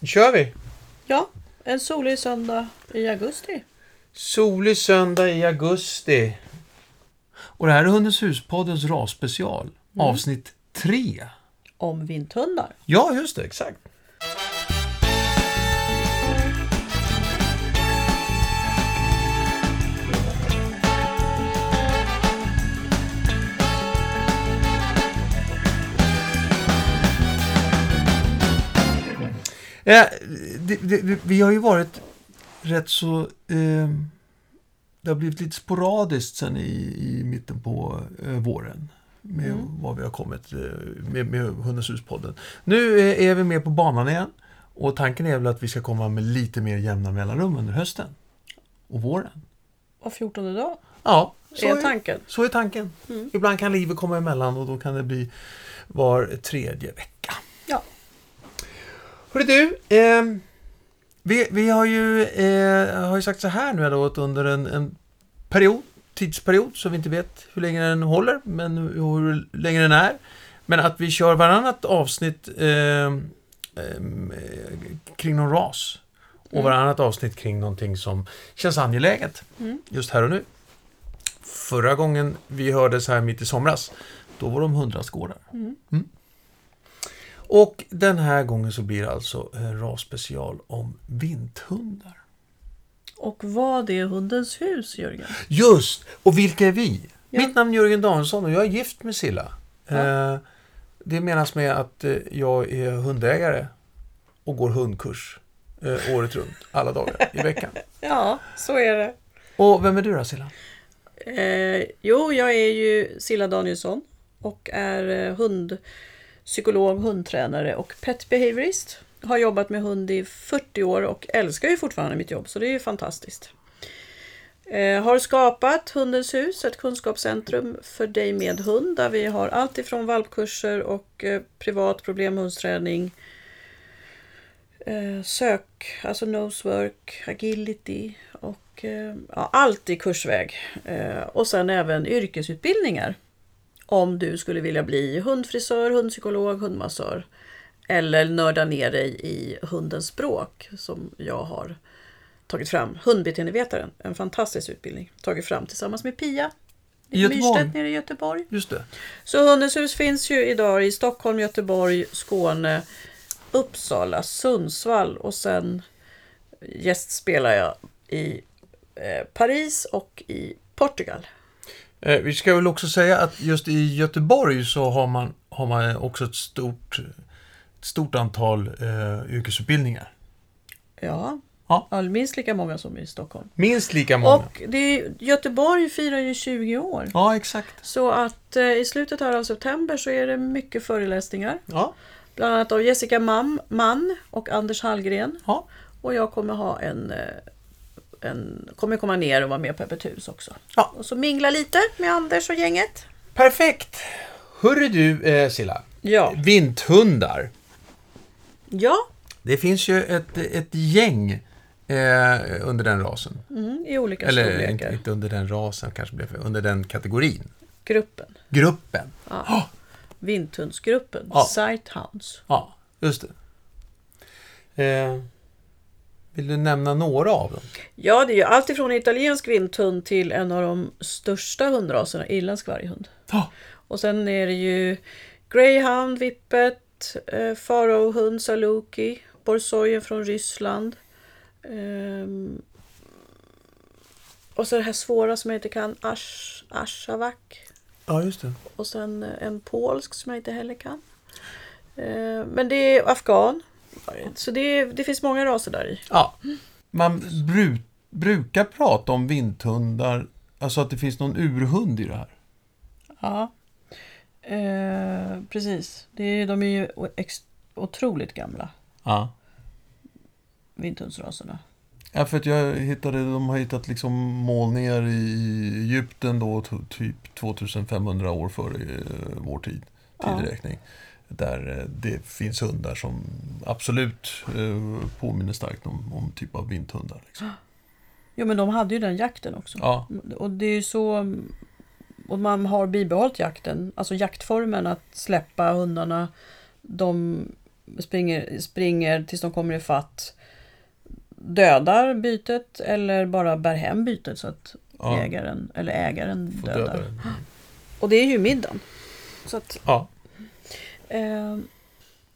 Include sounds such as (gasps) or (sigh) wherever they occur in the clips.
Nu kör vi! Ja, en solig söndag i augusti. Solig söndag i augusti. Och det här är Hundens hus-poddens rasspecial. Avsnitt 3. Om vinthundar. Ja, just det. Exakt. Ja, det, det, vi har ju varit rätt så... Eh, det har blivit lite sporadiskt sen i, i mitten på eh, våren. Med vad vi har kommit eh, med, med Hundens hus-podden. Nu eh, är vi med på banan igen. Och tanken är väl att vi ska komma med lite mer jämna mellanrum under hösten. Och våren. Var 14 dag Ja, så är tanken. Så är tanken. Ibland kan livet komma emellan och då kan det bli var tredje vecka. Hörru du, eh, vi, vi har ju, eh, har ju sagt så här nu då att under en, en period, tidsperiod, så vi inte vet hur länge den håller, men hur länge den är. Men att vi kör varannat avsnitt eh, kring någon ras. Och varannat avsnitt kring någonting som känns angeläget just här och nu. Förra gången vi hördes här mitt i somras, då var de hundrastgårdar. Mm. Och den här gången så blir det alltså en rasspecial om vinthundar. Och vad är hundens hus, Jörgen? Just! Och vilka är vi? Ja. Mitt namn är Jörgen Danielsson och jag är gift med Silla. Ja. Eh, det menas med att eh, jag är hundägare och går hundkurs eh, året runt, alla dagar i veckan. (laughs) Ja, så är det. Och vem är du då Silla? Eh, jo, jag är ju Silla Danielsson och är eh, psykolog, hundtränare och pet behaviorist. Har jobbat med hund i 40 år och älskar ju fortfarande mitt jobb, så det är ju fantastiskt. Eh, har skapat Hundens hus, ett kunskapscentrum för dig med hund, där vi har allt ifrån valpkurser och eh, privat problemhundsträning, eh, sök, alltså nosework, agility och eh, ja, allt i kursväg. Eh, och sen även yrkesutbildningar. Om du skulle vilja bli hundfrisör, hundpsykolog, hundmassör. Eller nörda ner dig i hundens språk som jag har tagit fram. Hundbeteendevetaren, en fantastisk utbildning. Tagit fram tillsammans med Pia. I. Myrstedt nere i Göteborg. Just det. Så Hundens hus finns ju idag i Stockholm, Göteborg, Skåne, Uppsala, Sundsvall och sen gästspelar jag i eh, Paris och i Portugal. Eh, vi ska väl också säga att just i Göteborg så har man, har man också ett stort, ett stort antal eh, yrkesutbildningar. Ja, Ja. minst lika många som i Stockholm. Minst lika många. Och det är, Göteborg firar ju 20 år. Ja, exakt. Så att eh, i slutet här av september så är det mycket föreläsningar. Ja, Bland annat av Jessica Mam, Mann och Anders Hallgren. ja. Och jag kommer ha en, eh, en kommer komma ner och vara med på Öppet hus också. Ja. Och så mingla lite med Anders och gänget. Perfekt! Hörru du, eh, Silla. Ja. Vinthundar. Ja, Det finns ju ett, ett gäng eh, under den rasen. mm, i olika Eller storlekar. inte, inte under den rasen, kanske blev under den kategorin. Gruppen. Gruppen. Ja. Vinthundsgruppen. Ja. Sighthounds. Ja, just det. Eh, vill du nämna några av dem? Ja, det är ju allt ifrån italiensk vinthund till en av de största hundraserna, irländsk varghund. Ja, Och sen är det ju greyhound, vippet, eh, farohund, saluki, borsojen från Ryssland. Ehm, och så det här svåra som jag inte kan, ash, ashavak. ja just det. Och sen en polsk som jag inte heller kan. Eh, men det är afghan. Så det, det finns många raser där i. Ja, man bru, brukar prata om vinthundar, alltså att det finns någon urhund i det här. Ja, eh, precis. Det är, de är ju ex, otroligt gamla, Ja. vinthundsraserna. Ja, för att jag hittade, de har hittat liksom målningar i Egypten då, typ 2500 år före eh, vår tid, Ja. Där eh, det finns hundar som absolut eh, påminner starkt om, om typ av vinthundar. Liksom. (gasps) Jo, men de hade ju den jakten också. Ja, Och det är ju så... Och man har bibehållit jakten, alltså jaktformen att släppa hundarna. De springer, springer tills de kommer i fatt dödar bytet eller bara bär hem bytet så att Ja. jägaren eller ägaren dödar. döda den. Och det är ju middagen. Så att, Ja. Eh,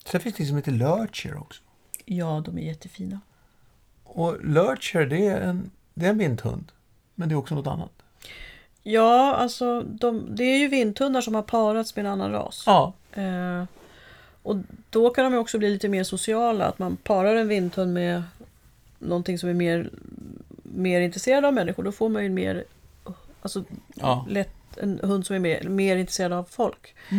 Sen finns det som heter lurcher också. ja, de är jättefina. Och lurcher, det är en, det är en vinthund. Men det är också något annat. Ja, alltså de, det är ju vinthundar som har parats med en annan ras. Ja. Eh, och då kan de också bli lite mer sociala. Att man parar en vinthund med någonting som är mer, mer intresserad av människor. Då får man ju mer, alltså Ja. lätt, en hund som är mer, mer intresserad av folk. Eh,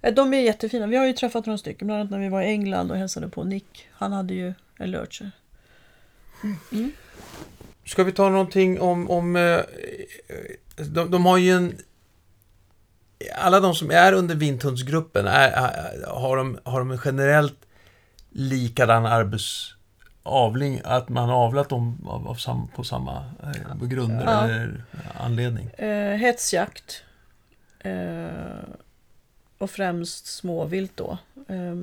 De är jättefina. Vi har ju träffat några stycken, bland annat när vi var i England och hälsade på Nick. Han hade ju en lurcher. Ska vi ta någonting om... om eh, de, de har ju en... Alla de som är under vinthundsgruppen, är, har, de, har de en generellt likadan arbetsavling? Att man har avlat dem av, av sam, på samma eh, grunder Ja. eller anledning? Eh, hetsjakt. Eh, och främst småvilt då. Eh,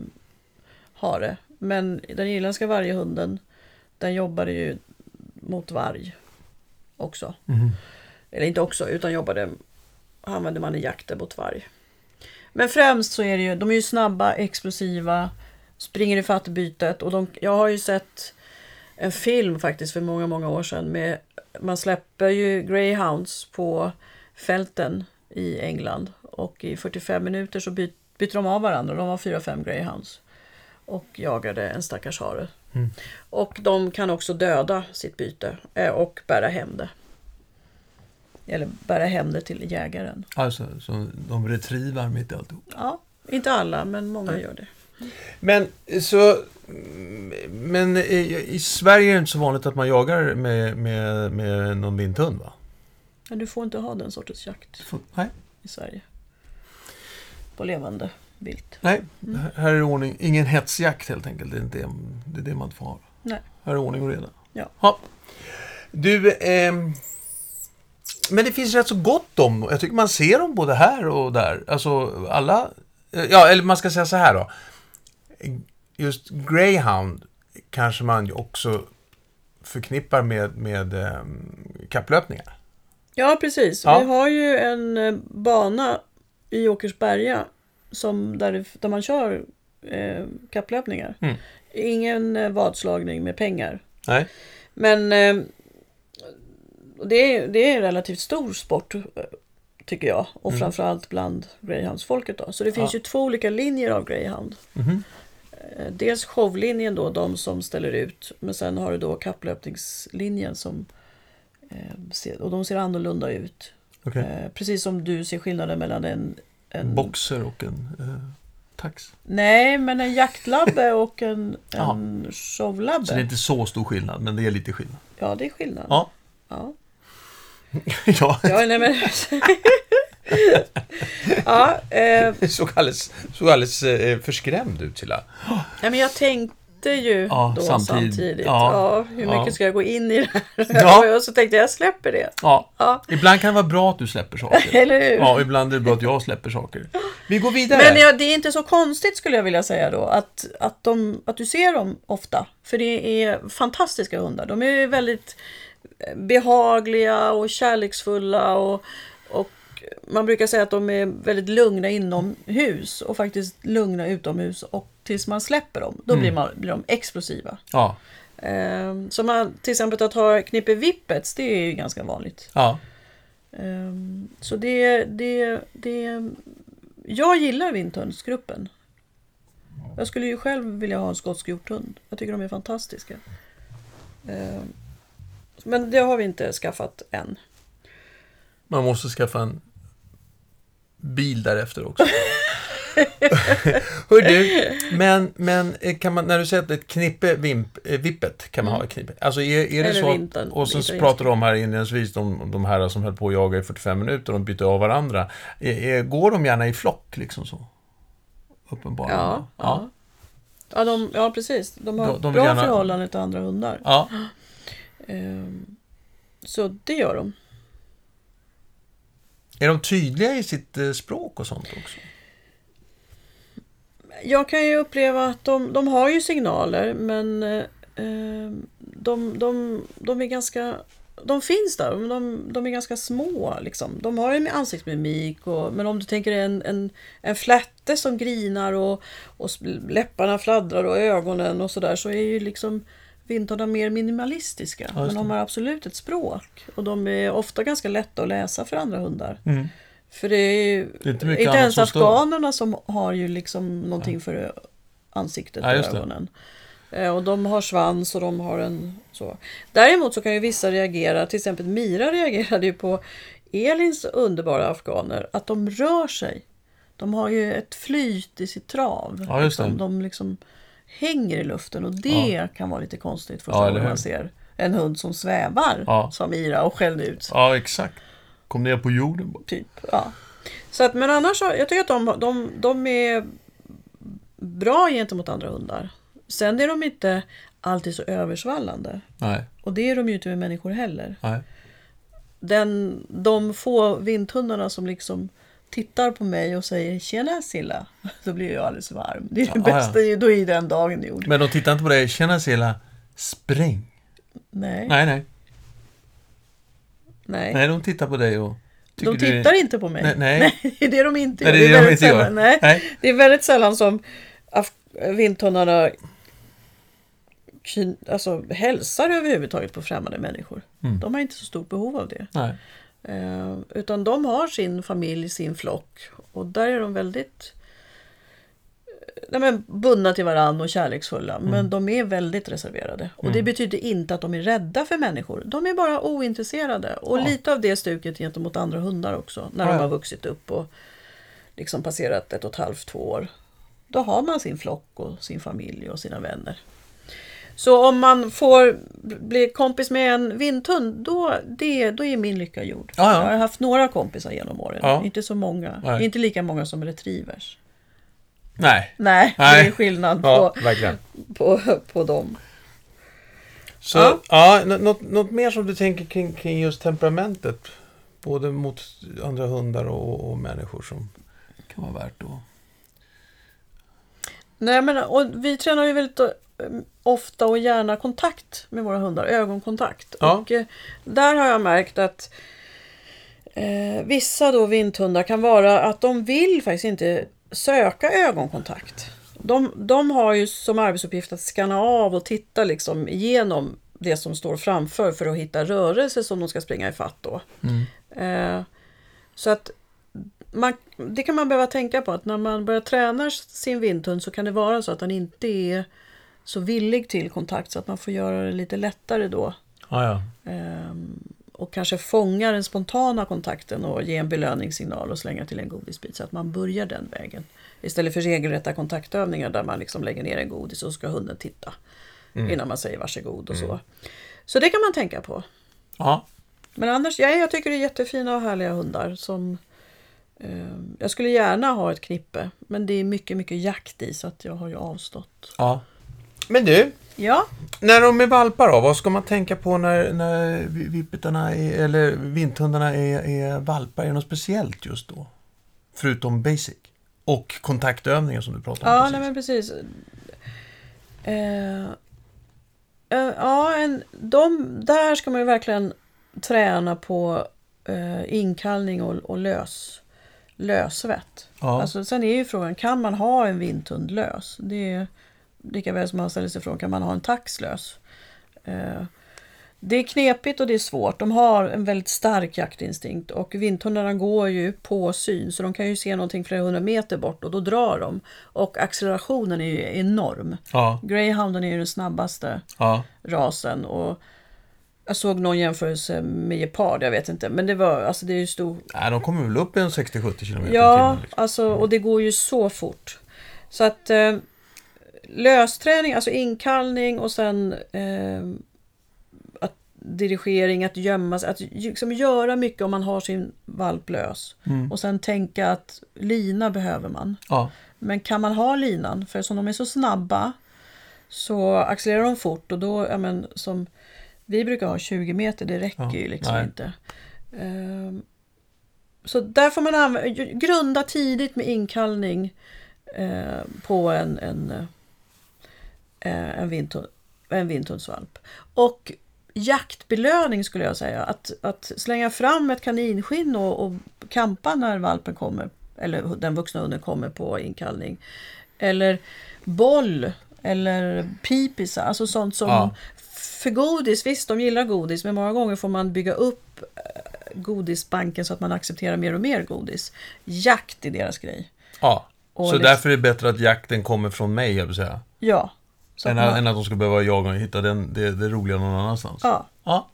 har det. Men den irländska varghunden, den jobbade ju mot varg också. Mhm. Eller inte också, utan jobbade, använde man i jakter mot varg. Men främst så är det ju, de är ju snabba, explosiva, springer ifatt bytet. Och de, jag har ju sett en film faktiskt för många, många år sedan. Med, man släpper ju greyhounds på fälten i England. Och i 45 minuter så by, byter de av varandra. De var fyra, fem greyhounds. Och jagade en stackars hare. Mm. Och de kan också döda sitt byte eh, och bära hem det. Eller bära hem det till jägaren. Alltså, så de retrievar mitt i alltihop. Ja, inte alla, men många gör det. Men så... Men i, i Sverige är det inte så vanligt att man jagar med, med, med någon vinthund, va? Du får inte ha den sortens jakt Får- i Sverige. På levande vilt. nej. Här är det ordning. Ingen hetsjakt helt enkelt. Det är, inte, det är det man inte får ha. Nej. Här är ordning och reda. Ja. Du, ehm, men det finns rätt så gott om. Jag tycker man ser dem både här och där. Alltså alla... Ja, eller man ska säga så här då. Just greyhound kanske man ju också förknippar med, med ehm, kapplöpningar. Ja, precis. Ja. Vi har ju en eh, bana i Åkersberga som där, det, där man kör eh, kapplöpningar. Mm. Ingen eh, vadslagning med pengar. Nej. Men eh, det, är, det är en relativt stor sport, eh, tycker jag. Och Mm. framförallt bland greyhoundsfolket. Då. Så det finns Ja. ju två olika linjer av greyhound. Eh, Dels showlinjen då, de som ställer ut. Men sen har du då kapplöpningslinjen som och de ser annorlunda ut. Okej. Eh, precis som du ser skillnaden mellan en... en Boxer och en eh, tax. Nej, men en jaktlabbe (laughs) och en, en showlabbe. Så det är inte så stor skillnad, men det är lite skillnad. Ja, det är skillnad. Ja. Ja. (laughs) ja, Ja, nej men... (laughs) ja, eh, det såg alldeles, såg alldeles eh, förskrämd ut, Silla. nej, men jag tänkte ju Ja, då samtidigt. samtidigt. Ja. Ja. hur mycket ska jag gå in i det här? Ja. (laughs) och så tänkte jag, jag släpper det. Ja, ibland kan det vara bra att du släpper saker. (laughs) eller hur? Ja, ibland är det bra att jag släpper saker. Vi går vidare. Men det är inte så konstigt skulle jag vilja säga då att, att, de, att du ser dem ofta. För det är fantastiska hundar. De är väldigt eh, behagliga och kärleksfulla och, och man brukar säga att de är väldigt lugna inomhus och faktiskt lugna utomhus och tills man släpper dem, då blir, man, blir de explosiva. Ja, Ehm, så man, till exempel att ha knippe vippets, det är ju ganska vanligt. ja. Ehm, så det, det, det... Jag gillar vinthundsgruppen. Jag skulle ju själv vilja ha en skotsk hjorthund. Jag tycker de är fantastiska. Ehm, men det har vi inte skaffat än. Man måste skaffa en bil därefter också. (laughs) (laughs) Hör du, men, men eh, kan man, när du säger att ett knippe vimp, eh, vippet kan man ha ett knippe. Alltså är, är det Mm. Eller så att, och så vinter- pratar du om här inledningsvis om de här som höll på att jaga i 45 minuter och de bytte av varandra. Är, är, går de gärna i flock liksom så? Uppenbarligen. Ja, ja. Ja, de, ja precis. De har De- de bra gärna- förhållande till andra hundar. Ja. (gasps) Ehm, så det gör de. Är de tydliga i sitt eh, språk och sånt också? Jag kan ju uppleva att de, de har ju signaler men eh, de, de, de är ganska de finns där, men de, de är ganska små. Liksom. De har ju ansiktsmimik, och, men om du tänker en, en, en flätte som grinar och, och läpparna fladdrar och ögonen och sådär så är ju liksom vintarna mer minimalistiska. Ja, men de har absolut ett språk och de är ofta ganska lätta att läsa för andra hundar. Mm. För det är ju det är inte, inte ens afghanerna som har ju liksom någonting ja. för ansiktet och ögonen. Eh, och de har svans och de har en så. Däremot så kan ju vissa reagera, till exempel Mira reagerade ju på Elins underbara afghaner, att de rör sig. De har ju ett flyt i sitt trav. Ja, just det. De, de liksom hänger i luften och det ja. kan vara lite konstigt första ja, gången man ser en hund som svävar ja. som Mira och skällde ut. Ja, exakt. Kom ner på jorden. Typ, ja. Så att, men annars, jag tycker att de, de, de är bra gentemot andra hundar. Sen är de inte alltid så översvallande. Nej. Och det är de ju inte med människor heller. Nej. Den, de få vinthundarna som liksom tittar på mig och säger Tjena Silla, (laughs) då blir jag alldeles varm. Det är det ja, bästa, ja. då är den dagen gjord. Men de tittar inte på dig, Tjena Silla, spring. Nej. Nej, nej. Nej. Nej, de tittar på dig och de tittar du... inte på mig. Nej, nej. nej, (laughs) det är de inte gör. Nej, det är, det är de inte sällan, gör. Nej. nej. Det är väldigt sällan som vinthundarna alltså, hälsar överhuvudtaget på främmande människor. Mm. De har inte så stort behov av det. Eh, utan de har sin familj, sin flock och där är de väldigt nej, men, bundna till varandra och kärleksfulla. Mm. Men de är väldigt reserverade. Och mm. det betyder inte att de är rädda för människor. De är bara ointresserade. Och ja. lite av det stuket gentemot andra hundar också. När ja. de har vuxit upp och liksom passerat ett och ett halvt, två år. Då har man sin flock och sin familj och sina vänner. Så om man får bli kompis med en vinthund, då, det, då är min lycka gjord. Ja, ja. Jag har haft några kompisar genom åren, ja. inte så många. Nej. Inte lika många som retrievers. Nej. Nej, Nej. det är skillnad på, på, på dem. Så, ja, ja något, något mer som du tänker kring, kring just temperamentet? Både mot andra hundar och, och människor som kan vara värt att... Nej, men och vi tränar ju väldigt ofta och gärna kontakt med våra hundar, ögonkontakt. Ja. Och eh, där har jag märkt att eh, vissa då vinthundar kan vara att de vill faktiskt inte söka ögonkontakt. De, de har ju som arbetsuppgift att skanna av och titta liksom igenom det som står framför för att hitta rörelse som de ska springa ifatt då. Mm. Eh, så att man, det kan man behöva tänka på att när man börjar träna sin vinthund så kan det vara så att han inte är så villig till kontakt så att man får göra det lite lättare då. Ah, ja. ehm, och kanske fånga den spontana kontakten och ge en belöningssignal och slänga till en godisbit så att man börjar den vägen. Istället för regelrätta kontaktövningar där man liksom lägger ner en godis och ska hunden titta mm. innan man säger varsågod och mm. så. Så det kan man tänka på. Ja. Men annars, ja, jag tycker det är jättefina och härliga hundar som eh, jag skulle gärna ha ett knippe men det är mycket, mycket jakt i så att jag har ju avstått. Ja. Men du, Ja. När de är valpar då, vad ska man tänka på när, när vippetarna är, eller vinthundarna är, är valpar? Är det något speciellt just då? Förutom basic? Och kontaktövningar som du pratade om Ja, precis. nej men precis. Uh, uh, ja, en, de, där ska man ju verkligen träna på uh, inkallning och, och lös, lösvett. Ja. Alltså, sen är ju frågan, kan man ha en vinthund lös? Det är, lika väl som man ställer sig frågan, kan man ha en taxlös? Eh, det är knepigt och det är svårt. De har en väldigt stark jaktinstinkt och vinthundarna går ju på syn så de kan ju se någonting flera hundra meter bort och då drar de. Och accelerationen är ju enorm. Ja. Greyhounden är ju den snabbaste ja. rasen. Och jag såg någon jämförelse med gepard, jag vet inte. Men det var, alltså det är ju stor... Nej, de kommer väl upp i en 60-70 km Ja, liksom. alltså, och det går ju så fort. Så att eh, lösträning, alltså inkallning och sen eh, att dirigering, att gömma sig, att liksom göra mycket om man har sin valp lös. Mm. Och sen tänka att lina behöver man. Ja. Men kan man ha linan, för som de är så snabba så accelererar de fort och då, ja men som vi brukar ha 20 meter, det räcker ja. ju liksom Nej. inte. Um, så där får man använda, grunda tidigt med inkallning eh, på en, en, eh, en, vindhund, en vindhundsvalp. Och jaktbelöning skulle jag säga. Att, att slänga fram ett kaninskinn och, och kampa när valpen kommer, eller den vuxna hunden kommer på inkallning. Eller boll eller pipisa, alltså sånt som Ja. för godis, visst de gillar godis men många gånger får man bygga upp eh, godisbanken så att man accepterar mer och mer godis. Jakt är deras grej. Ja. Och så liksom- därför är det bättre att jakten kommer från mig, jag vill säga. Ja. Så Än, att man, än att de ska behöva jaga och hitta den, det, det roliga någon annanstans. ja. Ja.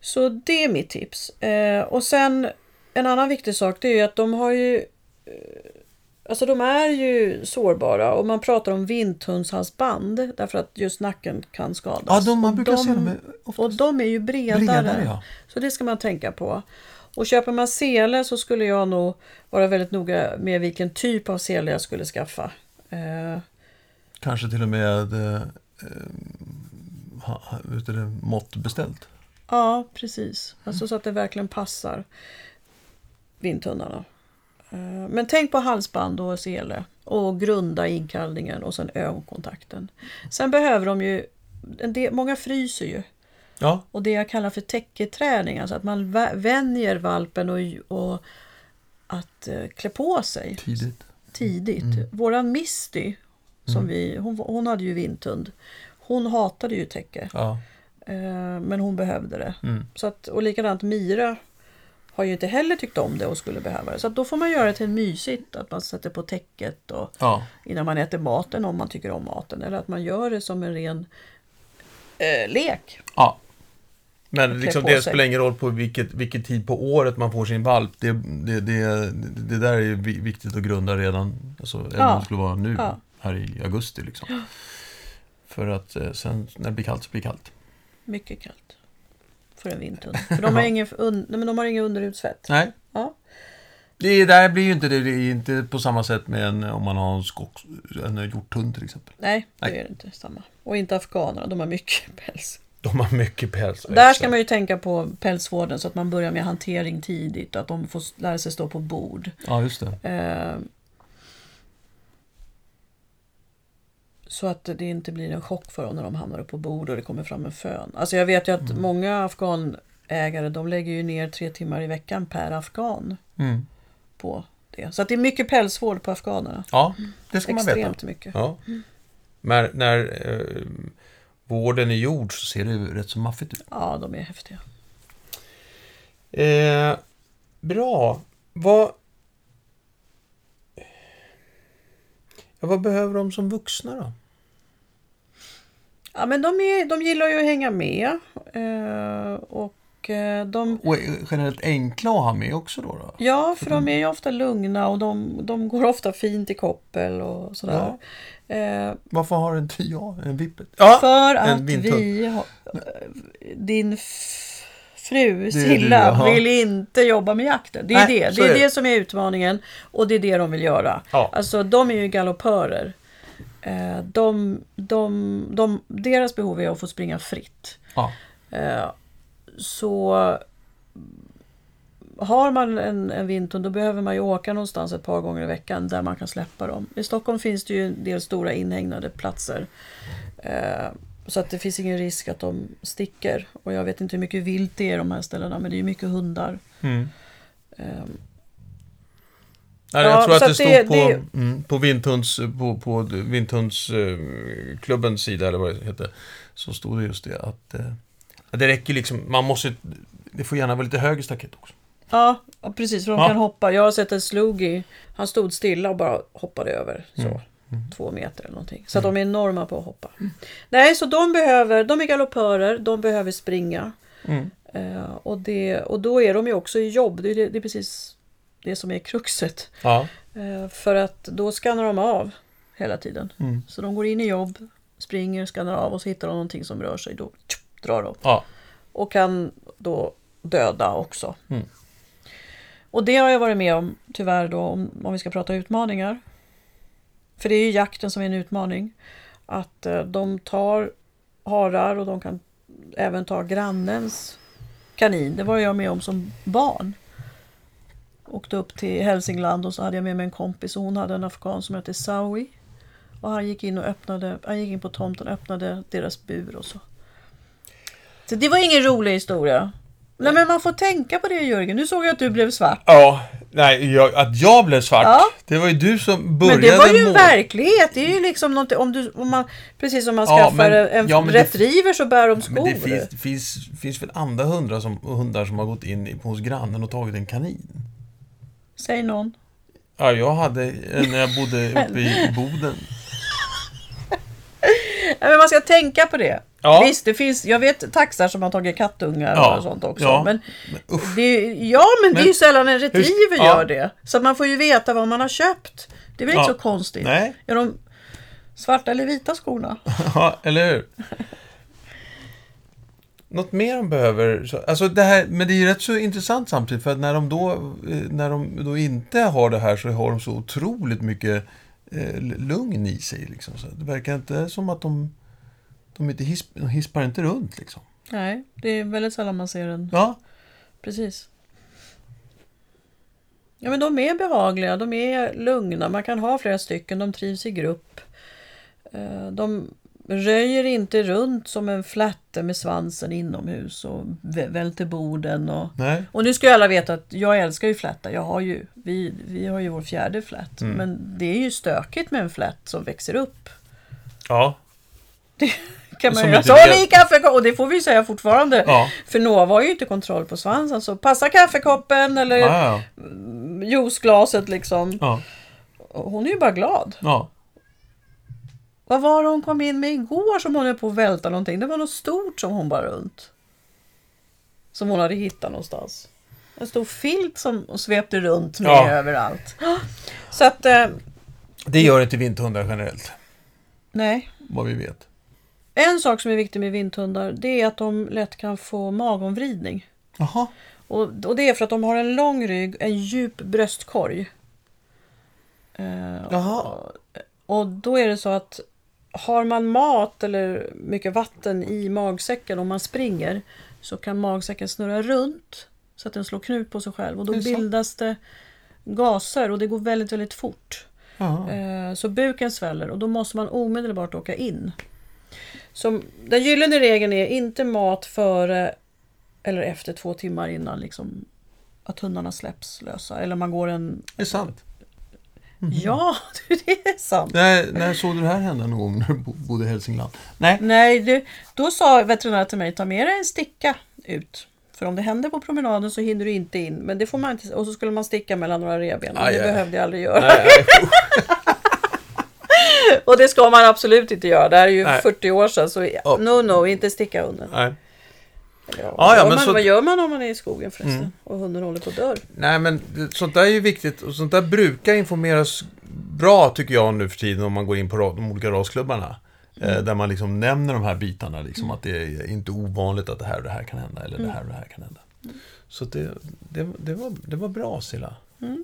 Så det är mitt tips. Eh, och sen en annan viktig sak det är ju att de har ju eh, Alltså de är ju sårbara och man pratar om vinthundshalsband därför att just nacken kan skadas. Ja, de, man brukar de, se dem Och de är ju bredare. bredare. Ja. Så det ska man tänka på. Och köper man sele så skulle jag nog vara väldigt noga med vilken typ av sele jag skulle skaffa. Eh, Kanske till och med eh, eh, vet du mått beställt. ja, precis. Alltså så att det verkligen passar vindtundarna. Eh, men tänk på halsband och sele. Och grunda inkallningen och sen ögonkontakten. Sen behöver de ju, del, många fryser ju. Ja, Och det jag kallar för täcketräning, alltså att man vä- vänjer valpen och, och att eh, klä på sig tidigt. tidigt. Mm. Våran Misty, som vi, hon, hon hade ju vinthund. Hon hatade ju täcke, Ja. eh, men hon behövde det. Mm. Så att, och likadant Mira har ju inte heller tyckt om det och skulle behöva det. Så då får man göra det till mysigt, att man sätter på täcket och ja. innan man äter maten om man tycker om maten. Eller att man gör det som en ren eh, lek. ja. Men liksom det spelar ingen roll på vilket, vilket tid på året man får sin valp. Det, det, det, det där är viktigt att grunda redan, alltså, även Ja. om det skulle vara nu, Ja. Här i augusti. Liksom. För att eh, sen när det blir kallt så blir det kallt. Mycket kallt. För en vinthund. För de har, ingen, un, nej, men de har ingen underhudsfett. Nej. Ja. Det där blir ju inte det, det är inte på samma sätt med en, om man har en, skogs, en hjorthund till exempel. Nej, det Nej. är det inte samma. Och inte afghanerna, de har mycket (laughs) päls. De har mycket päls. Där ska man ju tänka på pälsvården så att man börjar med hantering tidigt och att de får lära sig stå på bord. Ja, just det. Eh, så att det inte blir en chock för dem när de hamnar upp på bord och det kommer fram en fön. Alltså jag vet ju att Mm. många afghanägare de lägger ju ner tre timmar i veckan per afghan Mm. på det. Så att det är mycket pälsvård på afghanerna. Ja, det ska man veta. Extremt mycket. Ja. Men när eh, vården är gjord så ser det ju rätt så maffigt ut. Ja, de är häftiga. Eh, bra. Vad... vad behöver de som vuxna då? Ja, men de, är, de gillar ju att hänga med. Eh, och eh, de... Och är generellt enkla att ha med också då? då? Ja, för de är ju ofta lugna och de, de går ofta fint i koppel och sådär. Eh, Varför har inte jag en vippet? Ja, för att vi har, din fru Silla vill inte jobba med jakten. Det är Nej, det. Det är är det. det som är utmaningen och det är det de vill göra. Ja. Alltså de är ju galoppörer. Eh, de, de, de, deras behov är att få springa fritt. ja. Eh, så har man en, en vinthund då behöver man ju åka någonstans ett par gånger i veckan där man kan släppa dem. I Stockholm finns det ju en del stora inhägnade platser. Eh, så att det finns ingen risk att de sticker. Och jag vet inte hur mycket vilt det är i de här ställena men det är mycket hundar. Mm. Eh, Nej, Ja, jag tror att det stod det- på, det- mm, på Vindhunds, på, på Vindhundsklubbens sida, eller vad det heter, så stod det just det att eh, det räcker liksom, man måste, det får gärna vara lite högre staket också. ja, precis för de Ja. kan hoppa. Jag har sett en slugi. Han stod stilla och bara hoppade över. Så. Mm. Två meter eller någonting. Så att de är enorma på att hoppa. Nej, så de behöver, de är galoppörer, de behöver springa. Mm. Eh, och, det, och då är de ju också i jobb. Det är, det, det är precis det som är kruxet. Ja. Eh, för att då skannar de av hela tiden. Mm. Så de går in i jobb, springer, skannar av och så hittar de någonting som rör sig. Då tjup, drar de. Ja. Och kan då döda också. Mm. Och det har jag varit med om tyvärr då om, om vi ska prata utmaningar. För det är ju jakten som är en utmaning. Att eh, de tar harar och de kan även ta grannens kanin. Det var jag med om som barn. Åkte upp till Hälsingland och så hade jag med mig en kompis och hon hade en afghan som hette Sawi. Och han gick in och öppnade, han gick in på tomten och öppnade deras bur och så. Så det var ingen rolig historia. Nej men man får tänka på det Jörgen. Nu såg jag att du blev svart. Ja, nej, jag, att jag blev svart. Ja. Det var ju du som började Men det var ju en verklighet. Det är ju liksom något, om du, om man, precis som man Ja, skaffar men- en ja, retriever så bär de skor. Men det finns, finns, finns väl andra hundar som, hundar som har gått in i- hos grannen och tagit en kanin? Säg någon. Ja, jag hade när jag bodde uppe i Boden. (laughs) Ja, men man ska tänka på det. Ja. Visst, det finns, jag vet taxar som har tagit kattungar Ja, och sånt också. ja. Men, Men det, ja, men, det är ju Men- sällan en retriever ja. gör det. Så man får ju veta vad man har köpt. Det är väl inte så konstigt? Nej. Är de svarta eller vita skorna? (laughs) Ja, eller hur? Något mer de behöver? så- Alltså det här, men det är ju rätt så intressant samtidigt för att när de då, eh, när de då inte har det här så har de så otroligt mycket eh, lugn i sig. Liksom. Så det verkar inte som att de, de inte hisp, de hispar inte runt liksom. Nej, det är väldigt sällan man ser en. Ja, Precis. Ja, men de är behagliga, de är lugna, man kan ha flera stycken, de trivs i grupp. Eh, De röjer inte runt som en flatte med svansen inomhus och vä- välter borden. Och, nej. och nu ska ju alla veta att jag älskar ju flättar. Jag har ju, vi, vi har ju vår fjärde flätt. Mm. Men det är ju stökigt med en flätt som växer upp. Ja, (laughs) Kan man ju inte så i kaffekoppen, och det får vi säga fortfarande. ja. För Nova har ju inte kontroll på svansen. Så passa kaffekoppen eller Ja, ja, juiceglaset liksom. ja. Hon är ju bara glad. ja. Vad var det hon kom in med igår som hon höll på att välta någonting? Det var något stort som hon bar runt. Som hon hade hittat någonstans. En stor filt som svepte runt med Ja. överallt. (gasps) Så att, eh, Det gör inte vinterhundar generellt, nej. vad vi vet. En sak som är viktig med vinthundar det är att de lätt kan få magomvridning. Jaha. Och, och det är för att de har en lång rygg, en djup bröstkorg. Eh, Jaha. Och då är det så att har man mat eller mycket vatten i magsäcken om man springer så kan magsäcken snurra runt så att den slår knut på sig själv och då Det bildas det gaser och det går väldigt, väldigt fort. Jaha. Eh, Så buken sväller och då måste man omedelbart åka in. Så den gyllene regeln är inte mat före eller efter två timmar innan liksom, att hundarna släpps lösa. Eller man går en... Det är sant. Ja, (laughs) det är sant. När, när såg du det här hända någon gång när du bo- bodde i Hälsingland? Nej. Nej, det, då sa veterinären till mig, ta med dig en sticka ut. För om det händer på promenaden så hinner du inte in. Men det får man inte. Och så skulle man sticka mellan några revben. Det behövde jag aldrig göra. Nej. (laughs) Och det ska man absolut inte göra. Det här är ju Nej. 40 år sedan. Så Ja. no, no, inte sticka hunden. nej. Ja, vad, ja, man, så- vad gör man om man är i skogen förresten? Mm. Och hunden håller på att dö? Nej, men sånt där är ju viktigt och sånt där brukar informeras bra tycker jag nu för tiden om man går in på de olika rasklubbarna. Eh, där man liksom nämner de här bitarna, liksom, att det är inte ovanligt att det här och det här kan hända, eller det här och det här kan hända. Så det, det, det, var, det var bra, Silla.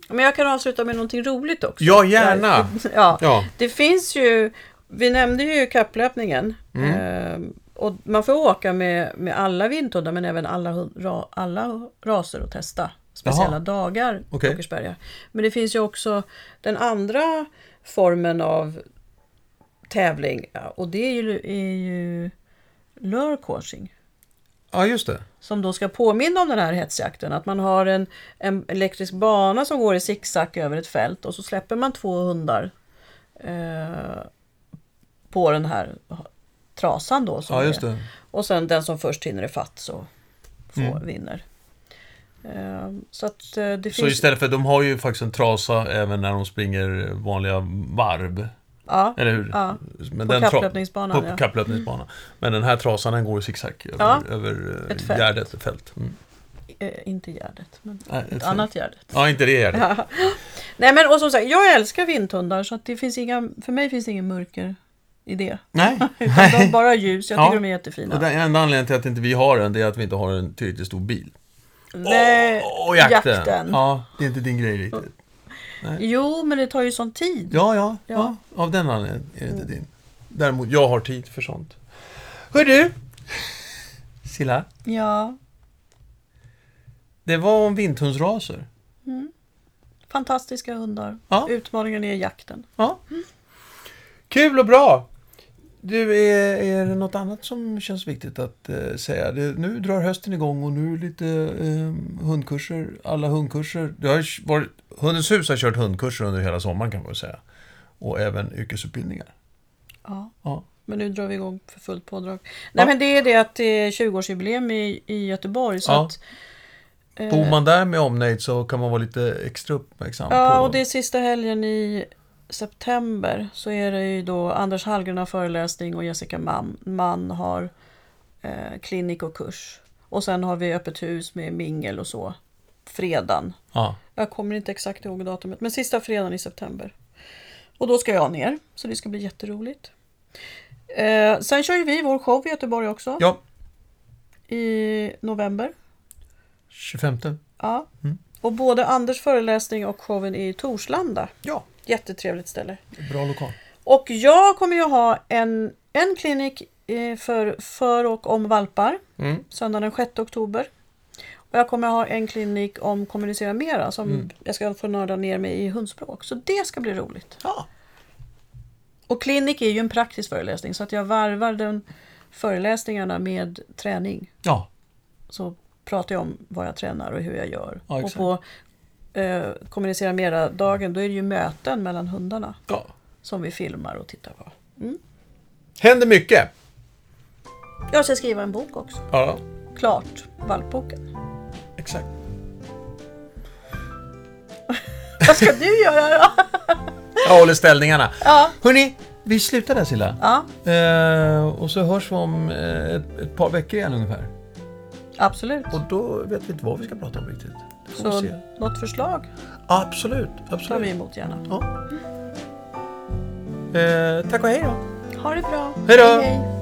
Men jag kan avsluta med någonting roligt också. Ja, gärna! (laughs) Ja, Ja, det finns ju, vi nämnde ju kapplöpningen. Mm. Eh, och man får åka med, med alla vindhundar men även alla, ra, alla raser och testa speciella Jaha. dagar på Okej. Åkersberga. Men det finns ju också den andra formen av tävling och det är ju, är ju lure-coursing. Ja just det. Som då ska påminna om den här hetsjakten. Att man har en, en elektrisk bana som går i zigzag över ett fält och så släpper man två hundar eh, på den här trasan då. Som Ja, just är. det. Och sen den som först hinner ifatt så får, Mm. vinner. Eh, så att eh, Så finns... istället för, de har ju faktiskt en trasa även när de springer vanliga varv. Ja, Eller hur? ja, Men på den kapplöpningsbanan. På ja. kapplöpningsbanan. Men den här trasan den går i zigzag över, Ja, över ett eh, fält. gärdet, ett fält. Mm. Eh, inte Gärdet, men Nej, ett fält. annat Gärdet. Ja, inte det gärdet. Ja. Nej men och som sagt, jag älskar vinthundar så att det finns inga, för mig finns det ingen mörker i det. Nej. (laughs) Utan de bara (laughs) ljus, jag Ja. tycker de är jättefina. Och den enda anledningen till att inte vi har den, det är att vi inte har en tillräckligt stor bil. Nej, och, och jakten. jakten. Ja, det är inte din grej riktigt. Jo, men det tar ju sån tid. Ja, ja, ja. Ja. Av den anledningen är det inte din. Däremot, jag har tid för sånt. Hör du! Silla, Ja. det var om vinthundsraser. Mm. fantastiska hundar. Ja. Utmaningen är jakten. Ja. Kul och bra! Du, är, är det något annat som känns viktigt att eh, säga? Det, nu drar hösten igång och nu lite eh, hundkurser, alla hundkurser. Det har varit, Hundens hus har kört hundkurser under hela sommaren kan man väl säga. Och även yrkesutbildningar. Ja. Ja. Men nu drar vi igång för fullt pådrag. Nej Ja. men det är det att det är 20-årsjubileum i, i Göteborg. Så Ja. att, eh, Bor man där med omnejd så kan man vara lite extra uppmärksam Ja, på... och det är sista helgen i september så är det ju då Anders Hallgren har föreläsning och Jessica Mann, Mann har eh, klinik och kurs. Och sen har vi öppet hus med mingel och så. Fredagen. Ja. Jag kommer inte exakt ihåg datumet, men sista fredagen i september. Och då ska jag ner, så det ska bli jätteroligt. Eh, sen kör ju vi vår show i Göteborg också ja, i november. 25. Ja. Mm. Och både Anders föreläsning och showen är i Torslanda. Ja, Jättetrevligt ställe. bra lokal. Och jag kommer ju ha en, en klinik eh, för, för och om valpar Mm. söndagen den 6 oktober. Och jag kommer ha en klinik om kommunicera mera som Mm. jag ska få nörda ner mig i hundspråk. Så det ska bli roligt. Ja. Och klinik är ju en praktisk föreläsning så att jag varvar den föreläsningarna med träning. Ja, Så pratar jag om vad jag tränar och hur jag gör. Ja, och på eh, kommunicera mera-dagen då är det ju möten mellan hundarna ja. som vi filmar och tittar på. Mm. Händer mycket. Jag ska skriva en bok också. Ja, Klart, valpboken. exakt. (laughs) Vad ska du göra då? Jag håller ställningarna. Ja, Hörni, vi slutar där Silla. ja Eh, och så hörs vi om eh, ett, ett par veckor igen ungefär. absolut. Och då vet vi inte vad vi ska prata om riktigt. Får Så se. något förslag Absolut, tar vi absolut. emot gärna. Ja. Eh, tack och hej då. Ha det bra. Hej då. hej.